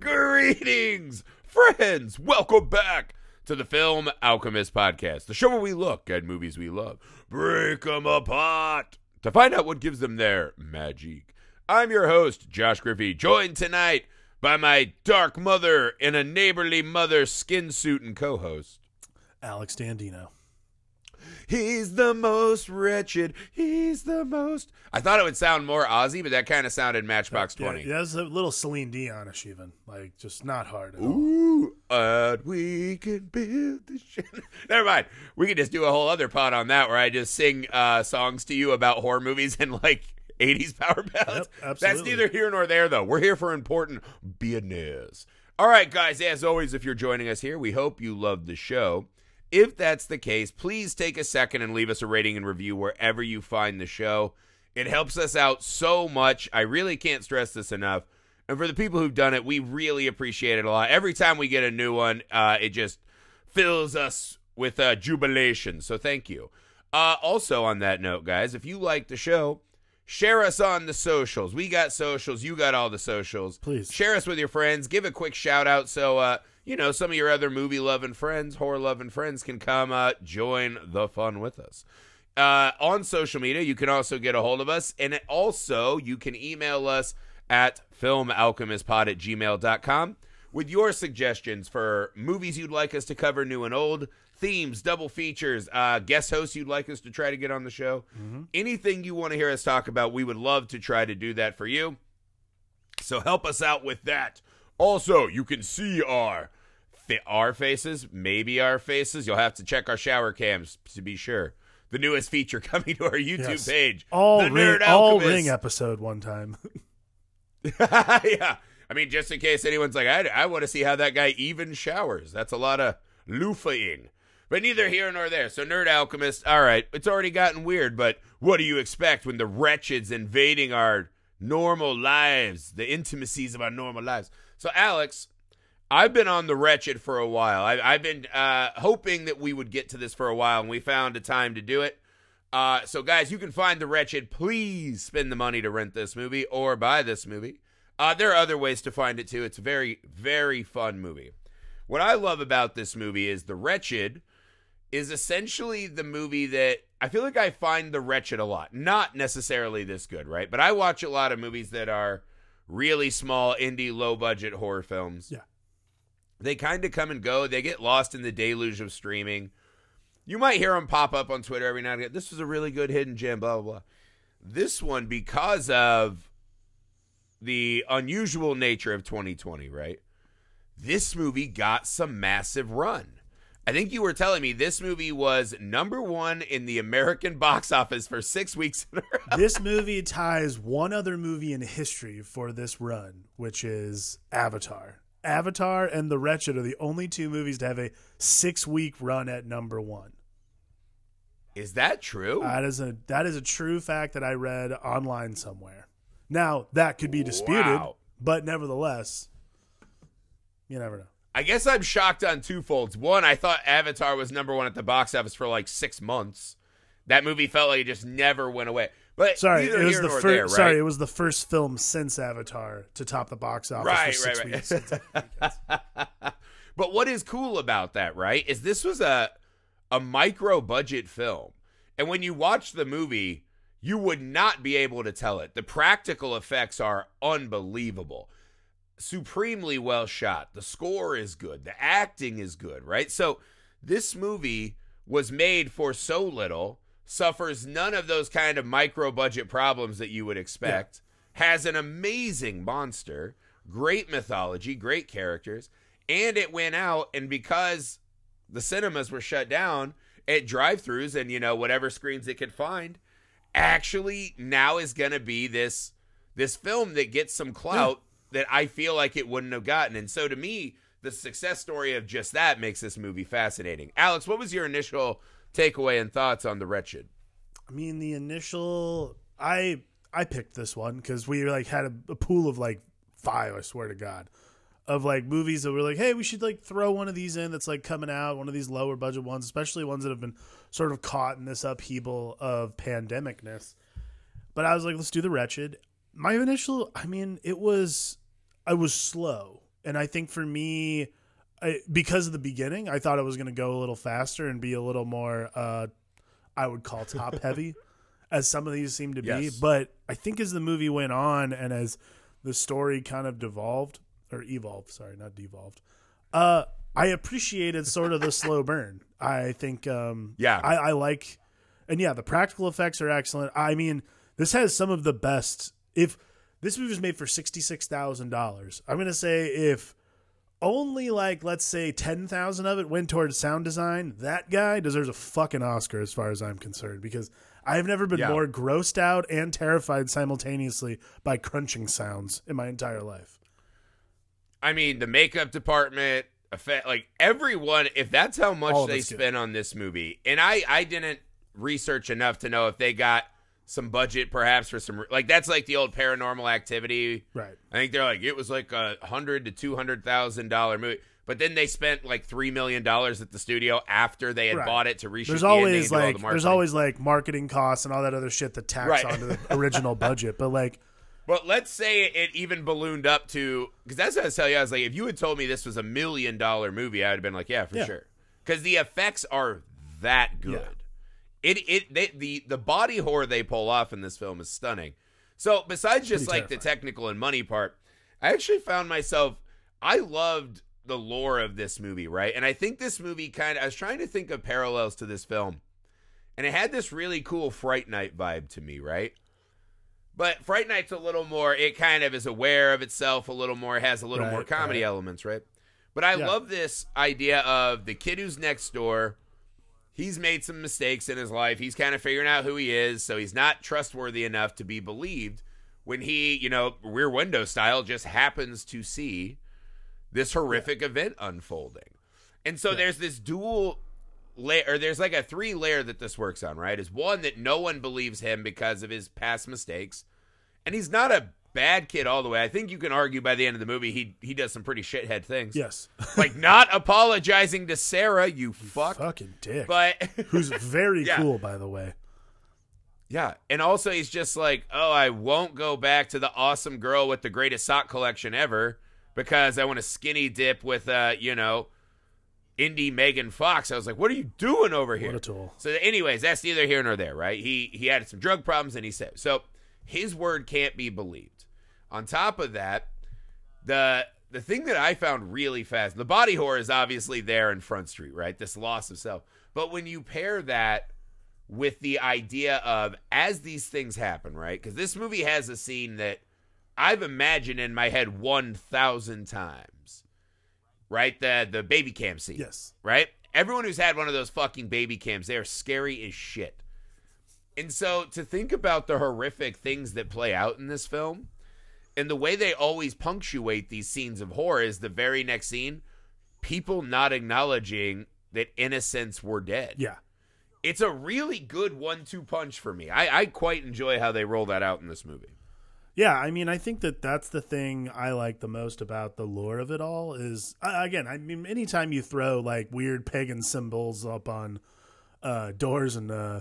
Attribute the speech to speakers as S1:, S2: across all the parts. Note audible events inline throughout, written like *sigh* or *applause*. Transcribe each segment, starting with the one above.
S1: Greetings, friends! Welcome back to the Film Alchemist Podcast, the show where we look at movies we love, break them apart to find out what gives them their magic. I'm your host, Josh Griffey, joined tonight by my dark mother in a neighborly mother skin suit and co host.
S2: Alex Dandino.
S1: He's the most wretched. He's the most. I thought it would sound more Aussie, but that kind of sounded Matchbox
S2: Yeah,
S1: 20.
S2: yeah, it's a little Celine Dionish even, like just not hard at all.
S1: Ooh, uh, we can build the shit. *laughs* Never mind. We could just do a whole other pod on that where I just sing uh, songs to you about horror movies and like *laughs* 80s power ballads.
S2: Yep,
S1: That's neither here nor there, though. We're here for important business. All right, guys, as always, if you're joining us here, we hope you love the show. If that's the case, please take a second and leave us a rating and review wherever you find the show. It helps us out so much. I really can't stress this enough. And for the people who've done it, we really appreciate it a lot. Every time we get a new one, uh, it just fills us with uh, jubilation. So thank you. Uh, also, on that note, guys, if you like the show, share us on the socials. We got socials. You got all the socials.
S2: Please.
S1: share us with your friends. Give a quick shout out so uh, you know some of your other movie loving friends, horror loving friends can come uh, join the fun with us. Uh, on social media, you can also get a hold of us, and also you can email us at filmalchemistpod at gmail.com with your suggestions for movies you'd like us to cover, new and old, themes, double features, uh, guest hosts you'd like us to try to get on the show. Anything you want to hear us talk about, we would love to try to do that for you. So help us out with that. Also, you can see our our faces, maybe our faces. You'll have to check our shower cams to be sure. The newest feature *laughs* coming to our YouTube
S2: Yes.
S1: page.
S2: All
S1: the
S2: ring,
S1: Nerd
S2: all
S1: Alchemist.
S2: ring episode one time. *laughs* *laughs*
S1: yeah. I mean, just in case anyone's like, I, I want to see how that guy even showers. That's a lot of loofahing. But neither here nor there. So, Nerd Alchemist, all right, it's already gotten weird, but what do you expect when the wretched's invading our normal lives, the intimacies of our normal lives? So, Alex, I've been on the wretched for a while. I, I've been uh, hoping that we would get to this for a while, and we found a time to do it. Uh, so, guys, you can find the wretched. Please spend the money to rent this movie or buy this movie. Uh, there are other ways to find it too. It's a very, very fun movie. What I love about this movie is the wretched is essentially the movie that I feel like I find the wretched a lot. Not necessarily this good, right? But I watch a lot of movies that are really small, indie, low budget horror films.
S2: Yeah.
S1: They kind of come and go. They get lost in the deluge of streaming. You might hear them pop up on Twitter every now and again. This was a really good hidden gem, blah, blah, blah. This one, because of the unusual nature of 2020, right? This movie got some massive run. I think you were telling me this movie was number one in the American *laughs* box office for six weeks *laughs*
S2: this movie ties one other movie in history for this run, which is Avatar. Avatar and The Wretched are the only two movies to have a six week run at number one.
S1: Is that true?
S2: That is a that is a true fact that I read online somewhere. Now that could be disputed,
S1: Wow.
S2: but nevertheless, you never know.
S1: I guess I'm shocked on two folds. One, I thought Avatar was number one at the box office for like six months. That movie felt like it just never went away. But
S2: Sorry, it was the first.
S1: there, right?
S2: Sorry, it was the first film since Avatar to top the box office
S1: Right,
S2: for six
S1: right, right.
S2: weeks. *laughs* *laughs*
S1: but what is cool about that, right, is this was a a micro budget film. And when you watch the movie, you would not be able to tell it. The practical effects are unbelievable. Supremely well shot. The score is good. The acting is good, right? So this movie was made for so little, suffers none of those kind of micro budget problems that you would expect, has an amazing monster, great mythology, great characters, and it went out and because the cinemas were shut down at drive-throughs and you know whatever screens it could find, actually now is going to be this this film that gets some clout that I feel like it wouldn't have gotten. And so to me, the success story of just that makes this movie fascinating. Alex, what was your initial takeaway and thoughts on The Wretched?
S2: I mean, the initial I I picked this one because we like had a, a pool of like five. I swear to God, of like movies that were like, hey, we should like throw one of these in that's like coming out, one of these lower budget ones, especially ones that have been sort of caught in this upheaval of pandemicness. But I was like, let's do the wretched. My initial, I mean, it was I was slow, and I think for me. I, because of the beginning, I thought it was going to go a little faster and be a little more, uh, I would call top *laughs* heavy, as some of these seem to be. But I think as the movie went on and as the story kind of devolved or evolved, sorry, not devolved, uh, I appreciated sort of the slow burn. I think, um,
S1: Yeah.
S2: I, I like, and yeah, the practical effects are excellent. I mean, this has some of the best. If this movie was made for sixty six thousand dollars, I'm gonna say if only like let's say ten thousand of it went towards sound design, that guy deserves a fucking Oscar as far as I'm concerned because I've never been
S1: Yeah.
S2: more grossed out and terrified simultaneously by crunching sounds in my entire life.
S1: I mean, the makeup department, effect, like everyone. If that's how much they spent on this movie, and I, I didn't research enough to know if they got some budget, perhaps for some, like that's like the old Paranormal Activity.
S2: Right.
S1: I think they're like it was like a hundred to two hundred thousand dollar movie, but then they spent like three million dollars at the studio after they had
S2: Right.
S1: bought it to reshoot.
S2: There's
S1: the
S2: always
S1: all the
S2: like there's always like marketing costs and all that other shit that tax
S1: Right.
S2: onto the *laughs* original budget. But like *laughs*
S1: But let's say it even ballooned up to because that's what I was telling you. I was like, if you had told me this was a million dollar movie, I would have been like, yeah, for
S2: Yeah.
S1: sure, because the effects are that good.
S2: Yeah.
S1: It it they, the the body horror they pull off in this film is stunning. So besides just
S2: Pretty
S1: like the technical and money part, I actually found myself I loved the lore of this movie, right? And I think this movie kind of I was trying to think of parallels to this film. And it had this really cool Fright Night vibe to me, right? But Fright Night's a little more, it kind of is aware of itself a little more, has a little
S2: Right,
S1: more comedy
S2: right.
S1: elements, right? But I
S2: Yeah.
S1: love this idea of the kid who's next door. He's made some mistakes in his life. He's kind of figuring out who he is, so he's not trustworthy enough to be believed when he, you know, rear window style just happens to see this horrific event unfolding. And so there's this dual layer, or there's like a three layer that this works on, right? Is one that no one believes him because of his past mistakes. And he's not a bad kid all the way. I think you can argue by the end of the movie he he does some pretty shithead things.
S2: yes, *laughs*
S1: Like not apologizing to Sarah, you fuck.
S2: fucking dick.
S1: But *laughs*
S2: Who's very
S1: Yeah.
S2: cool, by the way.
S1: Yeah, and also he's just like, "Oh, I won't go back to the awesome girl with the greatest sock collection ever because I want to skinny dip with uh, you know, indie Megan Fox." I was like, "What are you doing over here?"
S2: What a tool.
S1: So, anyways, that's neither here nor there, right? He he had some drug problems, and he said so. His word can't be believed. On top of that, the the thing that I found really fast, the body horror is obviously there in Front Street, right? This loss of self. But when you pair that with the idea of as these things happen, right? Because this movie has a scene that I've imagined in my head one thousand times, right? The the baby cam scene,
S2: Yes.
S1: right? Everyone who's had one of those fucking baby cams, they are scary as shit. And so to think about the horrific things that play out in this film, and the way they always punctuate these scenes of horror is the very next scene, people not acknowledging that innocents were dead.
S2: Yeah.
S1: It's a really good one-two punch for me. I, I quite enjoy how they roll that out in this movie.
S2: Yeah, I mean, I think that that's the thing I like the most about the lore of it all is uh, again, I mean, anytime you throw like weird pagan symbols up on uh, doors and uh,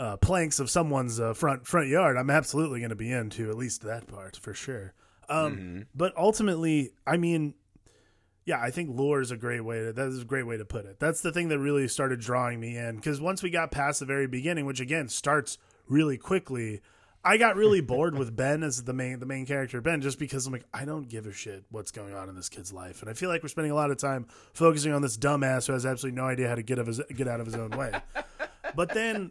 S2: uh, planks of someone's uh, front front yard, I'm absolutely going to be into at least that part for sure. Um, But ultimately, I mean, yeah, I think lore is a great way to that is a great way to put it. That's the thing that really started drawing me in because once we got past the very beginning, which again starts really quickly, I got really *laughs* bored with Ben as the main the main character Ben just because I'm like I don't give a shit what's going on in this kid's life, and I feel like we're spending a lot of time focusing on this dumbass who has absolutely no idea how to get of his get out of his own way. *laughs* but then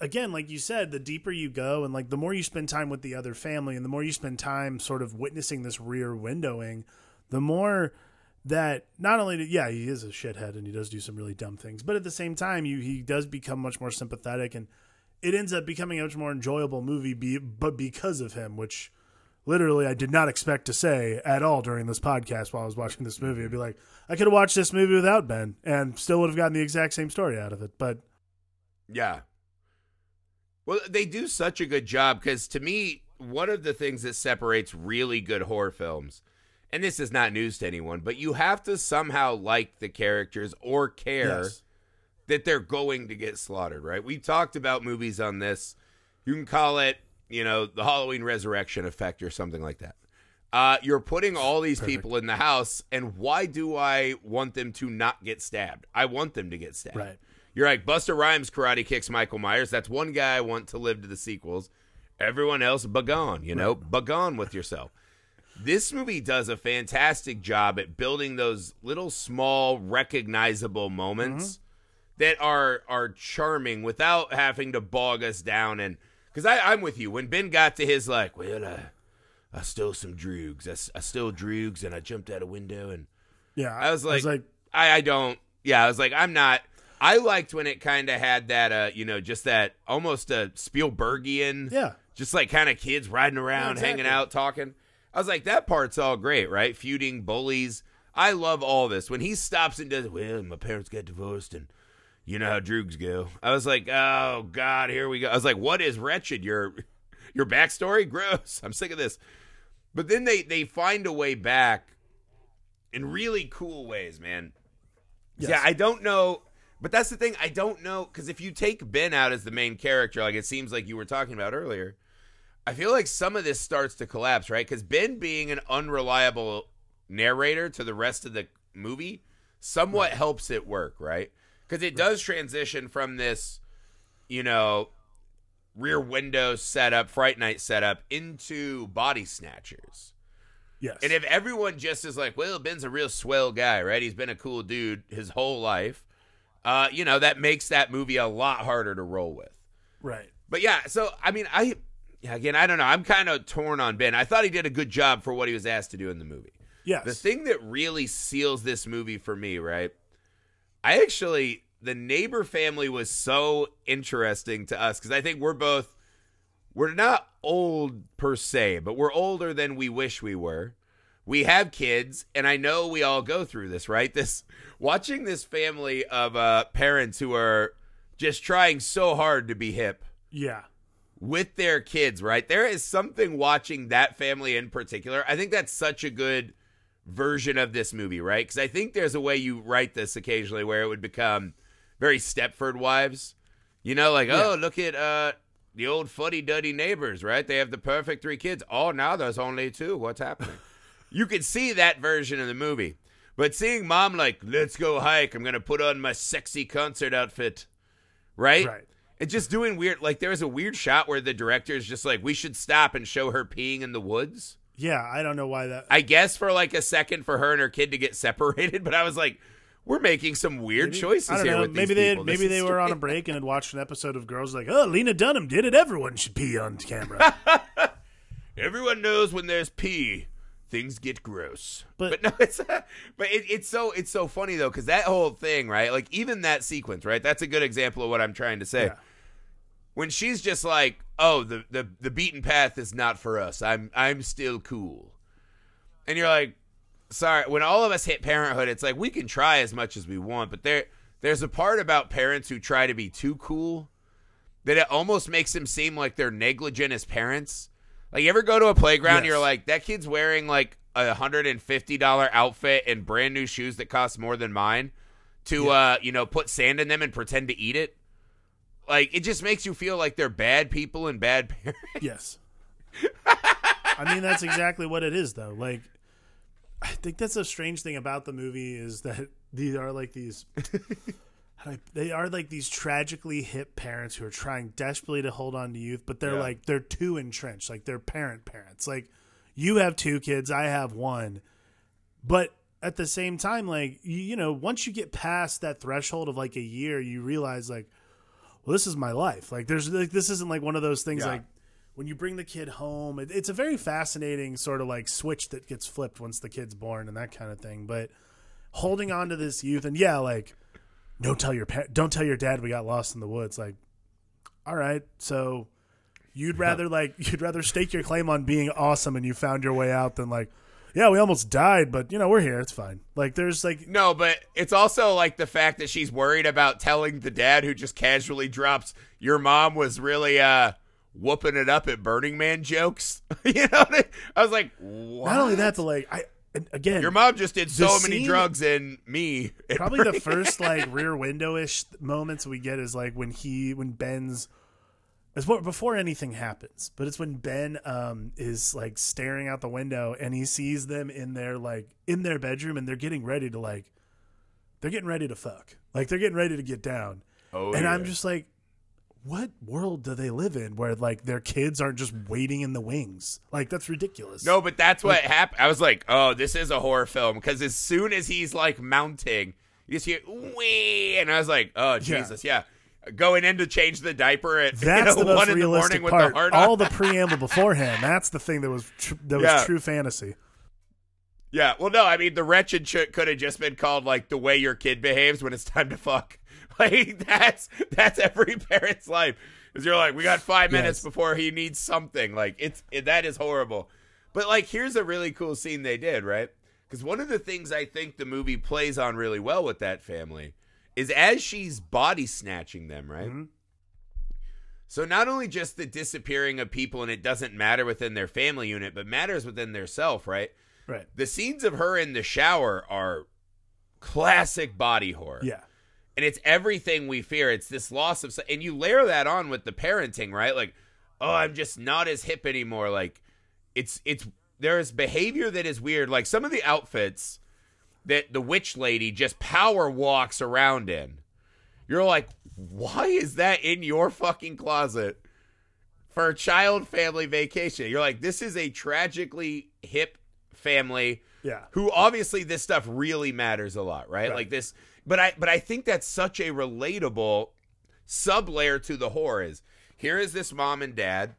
S2: again, like you said, the deeper you go and like the more you spend time with the other family and the more you spend time sort of witnessing this rear windowing, the more that not only did, yeah he is a shithead and he does do some really dumb things, but at the same time you he does become much more sympathetic and it ends up becoming a much more enjoyable movie, be, but because of him, which literally I did not expect to say at all during this podcast while I was watching this movie. I'd be like, I could have watched this movie without Ben and still would have gotten the exact same story out of it. But
S1: Yeah. Well, they do such a good job because to me, one of the things that separates really good horror films, and this is not news to anyone, but you have to somehow like the characters or care
S2: Yes.
S1: that they're going to get slaughtered, right? We talked about movies on this. You can call it, you know, the Halloween resurrection effect or something like that. Uh, you're putting all these people in the house, and why do I want them to not get stabbed? I want them to get stabbed.
S2: Right.
S1: You're like Busta Rhymes karate kicks Michael Myers. That's one guy I want to live to the sequels. Everyone else, begone. You know, begone with yourself. This movie does a fantastic job at building those little small recognizable moments mm-hmm. that are are charming without having to bog us down and because I'm with you when Ben got to his like well I, I stole some droogs I stole droogs and I jumped out a window and
S2: Yeah,
S1: I was like,
S2: I was like,
S1: I, I don't. Yeah, I was like, I'm not. I liked when it kind of had that, uh, you know, just that almost a Spielbergian,
S2: yeah,
S1: just like kind of kids riding around,
S2: exactly.
S1: hanging out, talking. I was like, that part's all great, right? Feuding, bullies. I love all this. When he stops and does, well, my parents got divorced and you know how droogs go. I was like, oh God, here we go. I was like, what is wretched? Your your backstory? Gross. I'm sick of this. But then they they find a way back in really cool ways, man.
S2: Yes.
S1: Yeah, I don't know, but that's the thing. I don't know because if you take Ben out as the main character, like it seems like you were talking about earlier, I feel like some of this starts to collapse, right? Because Ben being an unreliable narrator to the rest of the movie somewhat helps it work, right? Because it does transition from this, you know, rear window setup, Fright Night setup into body snatchers.
S2: yes,
S1: And if everyone just is like, well, Ben's a real swell guy, right? He's been a cool dude his whole life. Uh, you know, that makes that movie a lot harder to roll with.
S2: right,
S1: But yeah, so I mean, I again, I don't know. I'm kind of torn on Ben. I thought he did a good job for what he was asked to do in the movie.
S2: yes,
S1: The thing that really seals this movie for me, right? I actually the neighbor family was so interesting to us because I think we're both we're not old per se, but we're older than we wish we were. We have kids, and I know we all go through this, right? *laughs* This watching this family of uh, parents who are just trying so hard to be hip
S2: yeah,
S1: with their kids, right? There is something watching that family in particular. I think that's such a good version of this movie, right? Because I think there's a way you write this occasionally where it would become very Stepford wives. You know, like, oh, look at uh the old fuddy duddy neighbors, right? They have the perfect three kids. Oh, now there's only two. What's happening? You could see that version of the movie. But seeing mom like, let's go hike. I'm gonna put on my sexy concert outfit. Right?
S2: right,
S1: And just doing weird, like there was a weird shot where the director is just like, we should stop and show her peeing in the woods.
S2: yeah. I don't know why that.
S1: I guess for like a second for her and her kid to get *laughs* separated, but I was like, we're making some weird choices
S2: I don't
S1: here
S2: know.
S1: with these
S2: Maybe they.
S1: This
S2: maybe they were on a break and had watched an episode of Girls like, oh, Lena Dunham did it. Everyone should pee on camera. *laughs*
S1: Everyone knows when there's pee, things get gross.
S2: But- *laughs*
S1: no, it's but it, it's so it's so funny though because that whole thing, right? Like even that sequence, right? That's a good example of what I'm trying to say.
S2: Yeah.
S1: When she's just like, "Oh, the the the beaten path is not for us. I'm I'm still cool," and you're like, "Sorry." When all of us hit parenthood, it's like we can try as much as we want, but there there's a part about parents who try to be too cool that it almost makes them seem like they're negligent as parents. Like you ever go to a playground,
S2: Yes.
S1: you're like, that kid's wearing like a hundred and fifty dollar outfit and brand new shoes that cost more than mine to uh, you know, put sand in them and pretend to eat it. Like it just makes you feel like they're bad people and bad *laughs* parents.
S2: Yes. I mean, that's exactly what it is, though. Like, I think that's a strange thing about the movie is that *laughs* these are like these. How do I- they are like these tragically hip parents who are trying desperately to hold on to youth, but they're
S1: Yeah.
S2: like they're too entrenched. Like they're parent parents. Like you have two kids, I have one, but at the same time, like you, you know, once you get past that threshold of like a year, you realize like, well, this is my life. Like there's like this isn't like one of those things
S1: Yeah.
S2: like when you bring the kid home. It, it's a very fascinating sort of like switch that gets flipped once the kid's born and that kind of thing. But holding on to this youth and yeah, like don't tell your pa- don't tell your dad we got lost in the woods. Like, all right, so you'd rather like *laughs* you'd rather stake your claim on being awesome and you found your way out than like yeah, we almost died, but you know we're here. It's fine. Like there's like
S1: No, but it's also like the fact that she's worried about telling the dad who just casually drops your mom was really uh whooping it up at Burning Man jokes. *laughs* you know, what I, I was like, what?
S2: not only that, but like I and again
S1: your mom just did so many drugs and me. *laughs*
S2: probably the first like rear window ish moments we get is like when he when Ben's it's before anything happens, but it's when Ben um is like staring out the window and he sees them in their like in their bedroom and they're getting ready to like they're getting ready to fuck. Like they're getting ready to get down.
S1: Oh,
S2: and I'm just like what world do they live in where like their kids aren't just waiting in the wings? Like that's ridiculous.
S1: No, but that's what happened. I was like, oh, this is a horror film because as soon as he's like mounting, you just hear wee, and I was like, oh Jesus, yeah. Going in to change the diaper at you *laughs*
S2: That's
S1: know,
S2: the most
S1: one in the
S2: realistic
S1: morning with
S2: part.
S1: the heart
S2: All the preamble beforehand. That's the thing that was tr- that was
S1: Yeah.
S2: true fantasy.
S1: Yeah, well, no, I mean the wretched shit could have just been called like the way your kid behaves when it's time to fuck. *laughs* Like that's that's every *laughs* parent's life. Is you're like, we got five minutes
S2: Yes.
S1: before he needs something. Like it's it, that is horrible. But like, here's a really cool scene they did, right? Because one of the things I think the movie plays on really well with that family is as she's body snatching them, right?
S2: Mhm.
S1: So not only just the disappearing of people and it doesn't matter within their family unit, but matters within their self, right?
S2: Right.
S1: The scenes of her in the shower are classic body horror.
S2: Yeah.
S1: And it's everything we fear. It's this loss of and you layer that on with the parenting, right? Like, oh, I'm just not as hip anymore. Like it's it's there's behavior that is weird. Like some of the outfits that the witch lady just power walks around in. You're like, why is that in your fucking closet for a child family vacation? You're like, this is a tragically hip family
S2: Yeah.
S1: who obviously this stuff really matters a lot, right?
S2: Right.
S1: Like this, but I but I think that's such a relatable sub layer to the horror is here is this mom and dad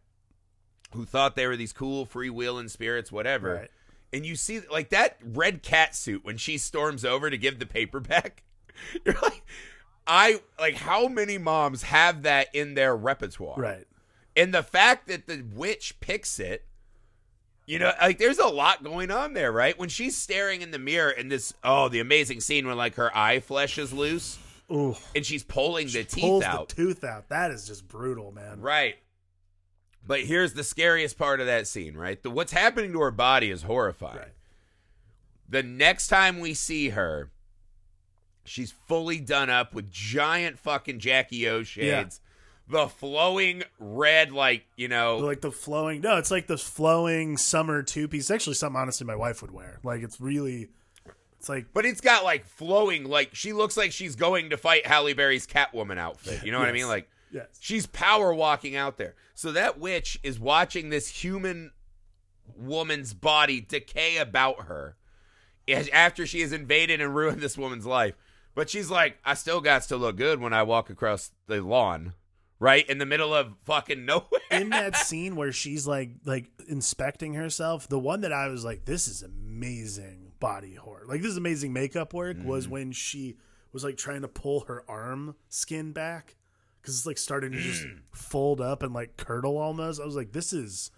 S1: who thought they were these cool freewheeling spirits, whatever.
S2: Right.
S1: And you see like that red cat suit when she storms over to give the paper back. *laughs* You're like I like how many moms have that in their repertoire?
S2: Right.
S1: And the fact that the witch picks it, you know, like there's a lot going on there, right? When she's staring in the mirror and this, oh, the amazing scene when like her eye flesh is loose
S2: Ooh.
S1: and she's pulling the teeth out.
S2: the tooth out. That is just brutal, man.
S1: Right. But here's the scariest part of that scene, right? The what's happening to her body is horrifying.
S2: Right.
S1: The next time we see her, she's fully done up with giant fucking Jackie O shades. The flowing red, like, you know,
S2: Like the flowing. No, it's like the flowing summer two piece. Actually, something honestly my wife would wear. Like it's really. It's like
S1: But it's got like flowing, like she looks like she's going to fight Halle Berry's Catwoman outfit. You know what I mean? Like
S2: yes.
S1: she's power walking out there. So that witch is watching this human woman's body decay about her after she has invaded and ruined this woman's life. But she's like, I still got to look good when I walk across the lawn, right in the middle of fucking nowhere.
S2: in that *laughs* scene where she's like like inspecting herself, the one that I was like, this is amazing body horror. Like this is amazing makeup work
S1: Mm-hmm.
S2: was when she was like trying to pull her arm skin back because it's like starting to just
S1: Mm.
S2: fold up and like curdle almost. I was like, this is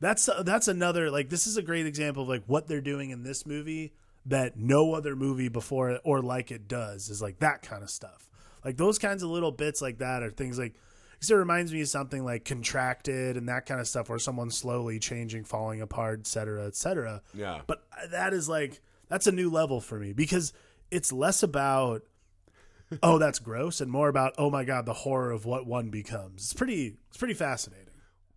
S2: that's that's another like this is a great example of like what they're doing in this movie that no other movie before or like it does is like that kind of stuff. Like those kinds of little bits like that are things like because it reminds me of something like contracted and that kind of stuff where someone's slowly changing, falling apart, et cetera, et cetera.
S1: Yeah.
S2: But that is like that's a new level for me because it's less about oh that's gross and more about oh my god the horror of what one becomes. It's pretty it's pretty fascinating.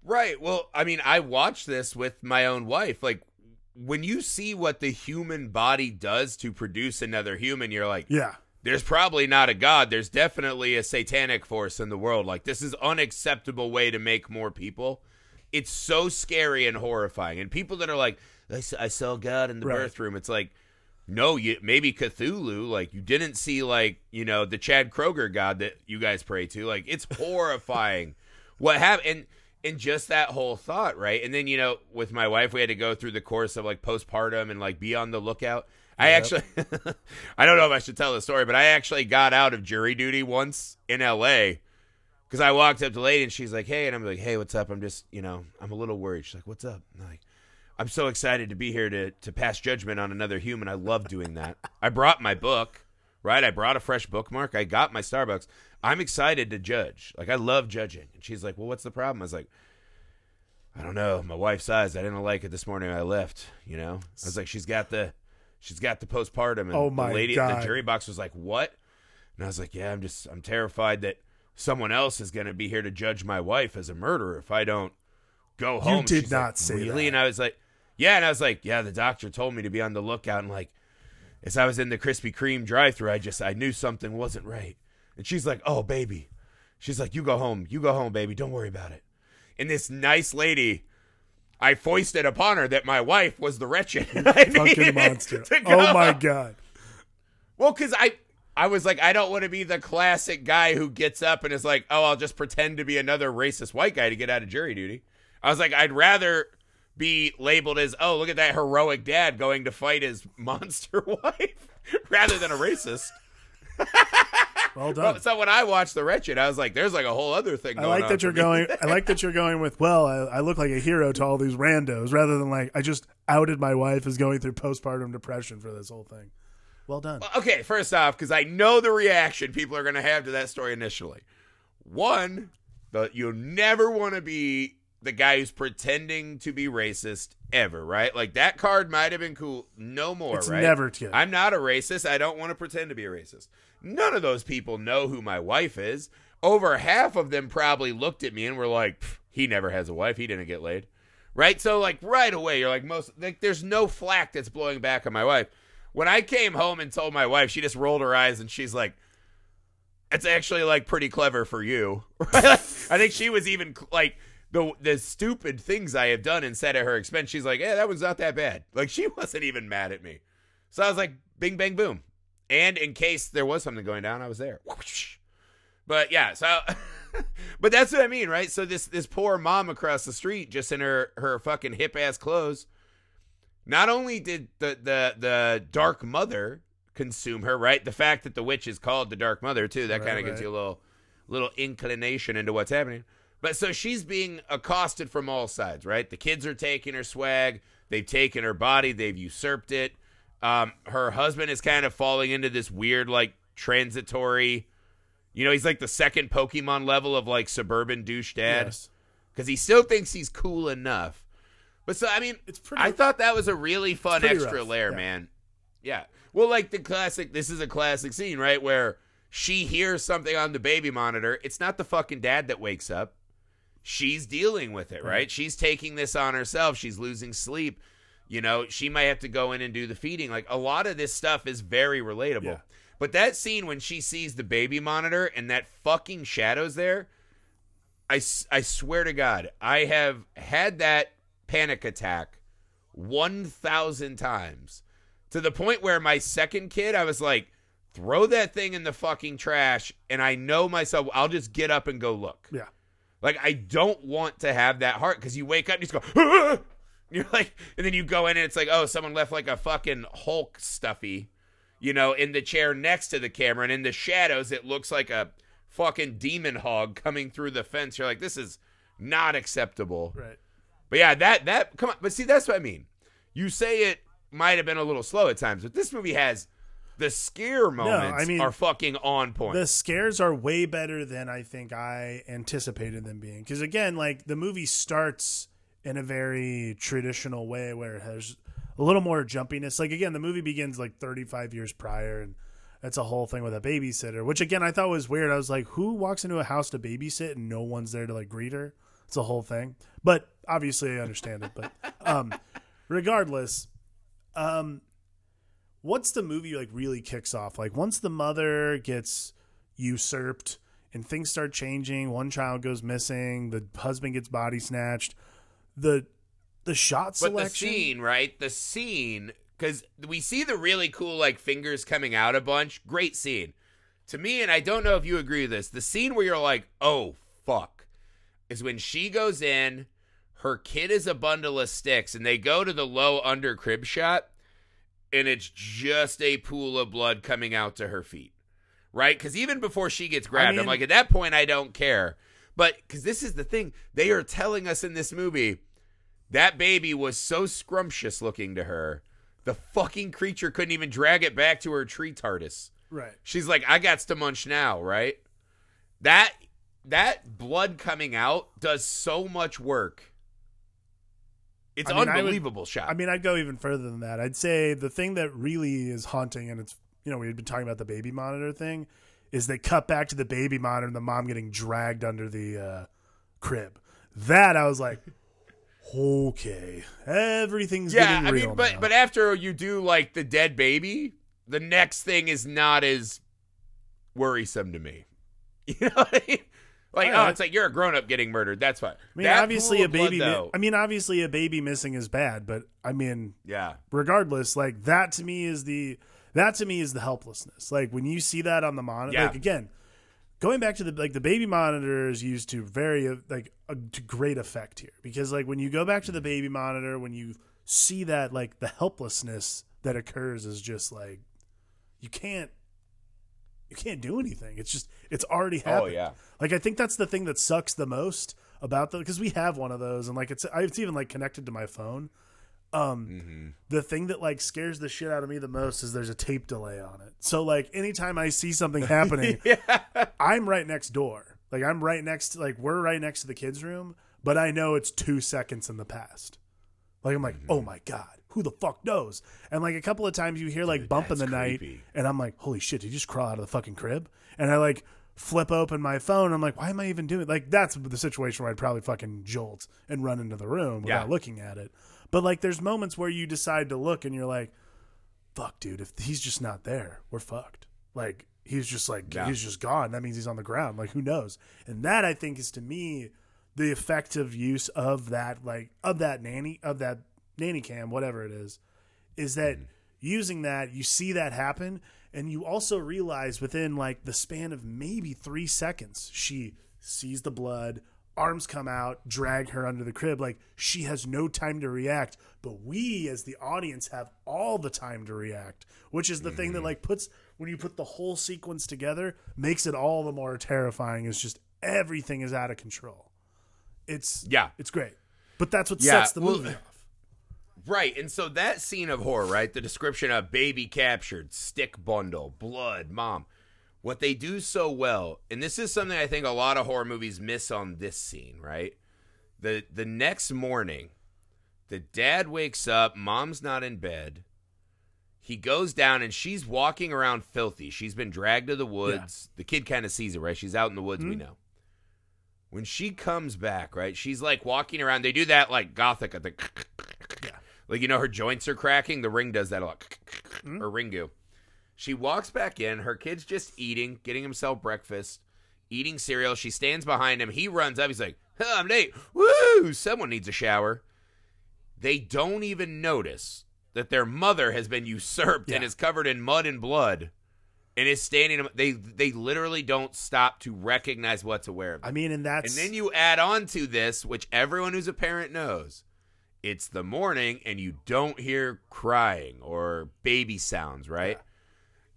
S1: Right. Well, I mean, I watched this with my own wife. Like, when you see what the human body does to produce another human, you're like,
S2: Yeah.
S1: There's probably not a god. There's definitely a satanic force in the world. Like, this is unacceptable way to make more people. It's so scary and horrifying. And people that are like, I saw God in the
S2: Right.
S1: birth room. It's like, no, you maybe Cthulhu. Like, you didn't see like you know the Chad Kroeger god that you guys pray to. Like, it's *laughs* horrifying. what happened? And and just that whole thought, right? And then you know, with my wife, we had to go through the course of like postpartum and like be on the lookout. I
S2: Yep.
S1: actually, *laughs* I don't know if I should tell the story, but I actually got out of jury duty once in L.A. because I walked up to the lady and she's like, "Hey," and I'm like, "Hey, what's up?" I'm just, you know, I'm a little worried. She's like, "What's up?" I'm like, I'm so excited to be here to to pass judgment on another human. I love doing that. I brought my book, right? I brought a fresh bookmark. I got my Starbucks. I'm excited to judge. Like I love judging. And she's like, "Well, what's the problem?" I was like, "I don't know. My wife's eyes. I didn't like it this morning. I left. You know." I was like, "She's got the, she's got the postpartum." And
S2: Oh, my
S1: the lady at
S2: God.
S1: the jury box was like, "What?" And I was like, "Yeah, I'm just, I'm terrified that someone else is going to be here to judge my wife as a murderer if I don't go home."
S2: You did
S1: She's
S2: not
S1: like,
S2: say
S1: really?
S2: that.
S1: And I was like, "Yeah," and I was like, "Yeah." The doctor told me to be on the lookout, and like, as I was in the Krispy Kreme drive-through, I just, I knew something wasn't right. And she's like, "Oh, baby," she's like, "You go home, you go home, baby. Don't worry about it." And this nice lady. I foisted upon her that my wife was the wretched. *laughs*
S2: Fucking monster. Oh my god.
S1: Well, because I, I was like, I don't want to be the classic guy who gets up and is like, oh, I'll just pretend to be another racist white guy to get out of jury duty. I was like, I'd rather be labeled as, oh, look at that heroic dad going to fight his *laughs* monster *laughs* wife, rather than a racist.
S2: Well done.
S1: Well, so when I watched The Wretched, I was like, there's like a whole other thing.
S2: I like
S1: on
S2: that you're going. I like *laughs* that you're going with. Well, I, I look like a hero to all these randos, rather than like I just outed my wife as going through postpartum depression for this whole thing. Well done.
S1: Okay, first off, because I know the reaction people are going to have to that story initially. One, the you never want to be the guy who's pretending to be racist ever, right? Like that card might have been cool. No more,
S2: It's
S1: right?
S2: never good.
S1: I'm not a racist. I don't want to pretend to be a racist. None of those people know who my wife is. Over half of them probably looked at me and were like, "He never has a wife. He didn't get laid." Right? So like right away, you're like most like there's no flack that's blowing back on my wife. When I came home and told my wife, she just rolled her eyes and she's like, "It's actually like pretty clever for you." *laughs* I think she was even like the the stupid things I have done and said at her expense. She's like, "Yeah, that was not that bad." Like she *laughs* wasn't even mad at me. So I was like, "Bing bang boom." And in case there was something going down, I was there. But yeah, so *laughs* but that's what I mean, right? So this this poor mom across the street just in her her fucking hip ass clothes. Not only did the the the dark mother consume her, right? The fact that the witch is called the dark mother too, that
S2: Right,
S1: kind of gives you a little little inclination into what's happening. But so she's being accosted from all sides, right? The kids are taking her swag, they've taken her body, they've usurped it. Um, her husband is kind of falling into this weird, like transitory. You know, he's like the second Pokemon level of like suburban douche dad
S2: Yes.
S1: because he still thinks he's cool enough. But so I mean,
S2: It's pretty-
S1: I thought that was a really fun extra
S2: rough,
S1: layer,
S2: yeah.
S1: man. Yeah. Well, like the classic. This is a classic scene, right, where she hears something on the baby monitor. It's not the fucking dad that wakes up. She's dealing with it, right?
S2: Right.
S1: She's taking this on herself. She's losing sleep. You know, she might have to go in and do the feeding. Like a lot of this stuff is very relatable.
S2: Yeah.
S1: But that scene when she sees the baby monitor and that fucking shadows there, I, I swear to God, I have had that panic attack 1,000 times to the point where my second kid, I was like, throw that thing in the fucking trash. And I know myself, I'll just get up and go look.
S2: Yeah.
S1: Like, I don't want to have that heart because you wake up and you just go, "Ah!" and *laughs* you're like, and then you go in and it's like, oh, someone left like a fucking Hulk stuffy, you know, in the chair next to the camera. And in the shadows, it looks like a fucking demon hog coming through the fence. You're like, this is not acceptable.
S2: Right.
S1: But yeah, that that come on. But see, that's what I mean. You say it might have been a little slow at times, but this movie has the scare moments
S2: I mean,
S1: are fucking on point.
S2: The scares are way better than I think I anticipated them being. Because again, like the movie starts in a very traditional way where it has a little more jumpiness. Like again, the movie begins like 35 years prior, and it's a whole thing with a babysitter, which again I thought was weird. I was like, who walks into a house to babysit and no one's there to like greet her? It's a whole thing. But obviously, I understand it. But *laughs* um, regardless, um, once the movie like really kicks off, like once the mother gets usurped and things start changing, one child goes missing, the husband gets body snatched, the the shot
S1: but
S2: selection.
S1: the scene, right? The scene, because we see the really cool like fingers coming out a bunch. Great scene. To me, and I don't know if you agree with this, the scene where you're like, oh fuck, is when she goes in, her kid is a bundle of sticks, and they go to the low under crib shot, and it's just a pool of blood coming out to her feet. Right? Because even before she gets grabbed, I'm like, at that point, I don't care. But because this is the thing, they are telling us in this movie That baby was so scrumptious looking to her. The fucking creature couldn't even drag it back to her tree TARDIS.
S2: Right.
S1: She's like, I got to munch now, right? That that blood coming out does so much work. It's
S2: I mean, I would-
S1: unbelievable shot.
S2: I mean, I'd go even further than that. I'd say the thing that really is haunting, and it's you know we had been talking about the baby monitor thing, is they cut back to the baby monitor and the mom getting dragged under the uh, crib. That I was like, okay, everything's
S1: yeah,
S2: getting
S1: I mean, but
S2: now.
S1: but after you do like the dead baby, the next thing is not as worrisome to me. *laughs* You know, what I mean? like
S2: Yeah.
S1: oh, it's like you're a grown up getting murdered. That's fine.
S2: I mean,
S1: That
S2: obviously a
S1: blood,
S2: baby. mi-
S1: though,
S2: I mean, obviously a baby missing is bad, but I mean,
S1: yeah,
S2: regardless, like that to me is the that to me is the helplessness. Like when you see that on the monitor,
S1: Yeah.
S2: like again, going back to the like the baby monitor is used to very uh, like a, to great effect here because like when you go back to the baby monitor, when you see that like the helplessness that occurs is just like you can't you can't do anything. It's just it's already happened.
S1: Oh, yeah.
S2: Like I think that's the thing that sucks the most about the because we have one of those and like it's it's even like connected to my phone. Um,
S1: Mm-hmm.
S2: the thing that like scares the shit out of me the most is there's a tape delay on it. So like anytime I see something *laughs* happening, I'm right next door. Like I'm right next to like we're right next to the kids' room, but I know it's two seconds in the past. Like I'm like,
S1: Mm-hmm.
S2: oh my god, who the fuck knows? And like a couple of times you hear like bump in the
S1: that's
S2: night, and I'm like, holy shit, did you just crawl out of the fucking crib? And I like flip open my phone. I'm like, why am I even doing? It? Like that's the situation where I'd probably fucking jolt and run into the room without
S1: Yeah.
S2: looking at it. But like, there's moments where you decide to look, and you're like, fuck, dude, if he's just not there, we're fucked. Like he's just like
S1: Yeah.
S2: he's just gone. That means he's on the ground. Like who knows? And that I think is to me the effective use of that like of that nanny of that nanny cam, whatever it is, is that
S1: Mm-hmm.
S2: using that you see that happen and you also realize within like the span of maybe three seconds she sees the blood arms come out drag her under the crib like she has no time to react but we as the audience have all the time to react which is the thing
S1: Mm-hmm.
S2: that like puts when you put the whole sequence together makes it all the more terrifying is just everything is out of control it's
S1: Yeah.
S2: it's great but that's what
S1: Yeah,
S2: sets the
S1: well,
S2: movie off
S1: Right, and so that scene of horror, right? The description of baby captured, stick bundle, blood, mom. What they do so well, and this is something I think a lot of horror movies miss on this scene, right? The the next morning, the dad wakes up, mom's not in bed. He goes down and she's walking around filthy. She's been dragged to the woods. The kid kind of sees it, right? She's out in the woods, we hmm. know. When she comes back, right? She's like walking around. They do that like gothic at the *laughs* like you know her joints are cracking. The ring does that a lot. Hmm. Or Ringu. She walks back in. Her kid's just eating, getting himself breakfast, eating cereal. She stands behind him. He runs up. He's like, "Huh, "I'm late. Woo! Someone needs a shower." They don't even notice that their mother has been usurped and is covered in mud and blood, and is standing. They they literally don't stop to recognize what's aware of.
S2: i mean and that's
S1: And then you add on to this, which everyone who's a parent knows. It's the morning and you don't hear crying or baby sounds, right?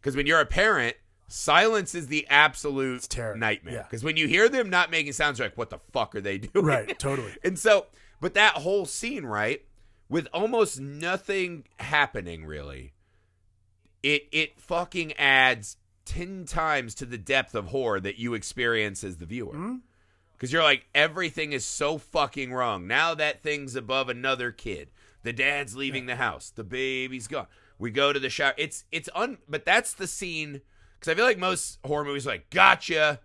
S1: Because when you're a parent, silence is the absolute nightmare.
S2: Yeah.
S1: Because when you hear them not making sounds, you're like, what the fuck are they *laughs* doing?
S2: right totally
S1: And so, but that whole scene, right, with almost nothing happening really, it it fucking adds ten times to the depth of horror that you experience as the viewer. Mm-hmm. Because you're like, everything is so fucking wrong. Now that thing's above another kid. The dad's leaving the house. The baby's gone. We go to the shower. It's it's un. But that's the scene. Because I feel like most horror movies are like, gotcha.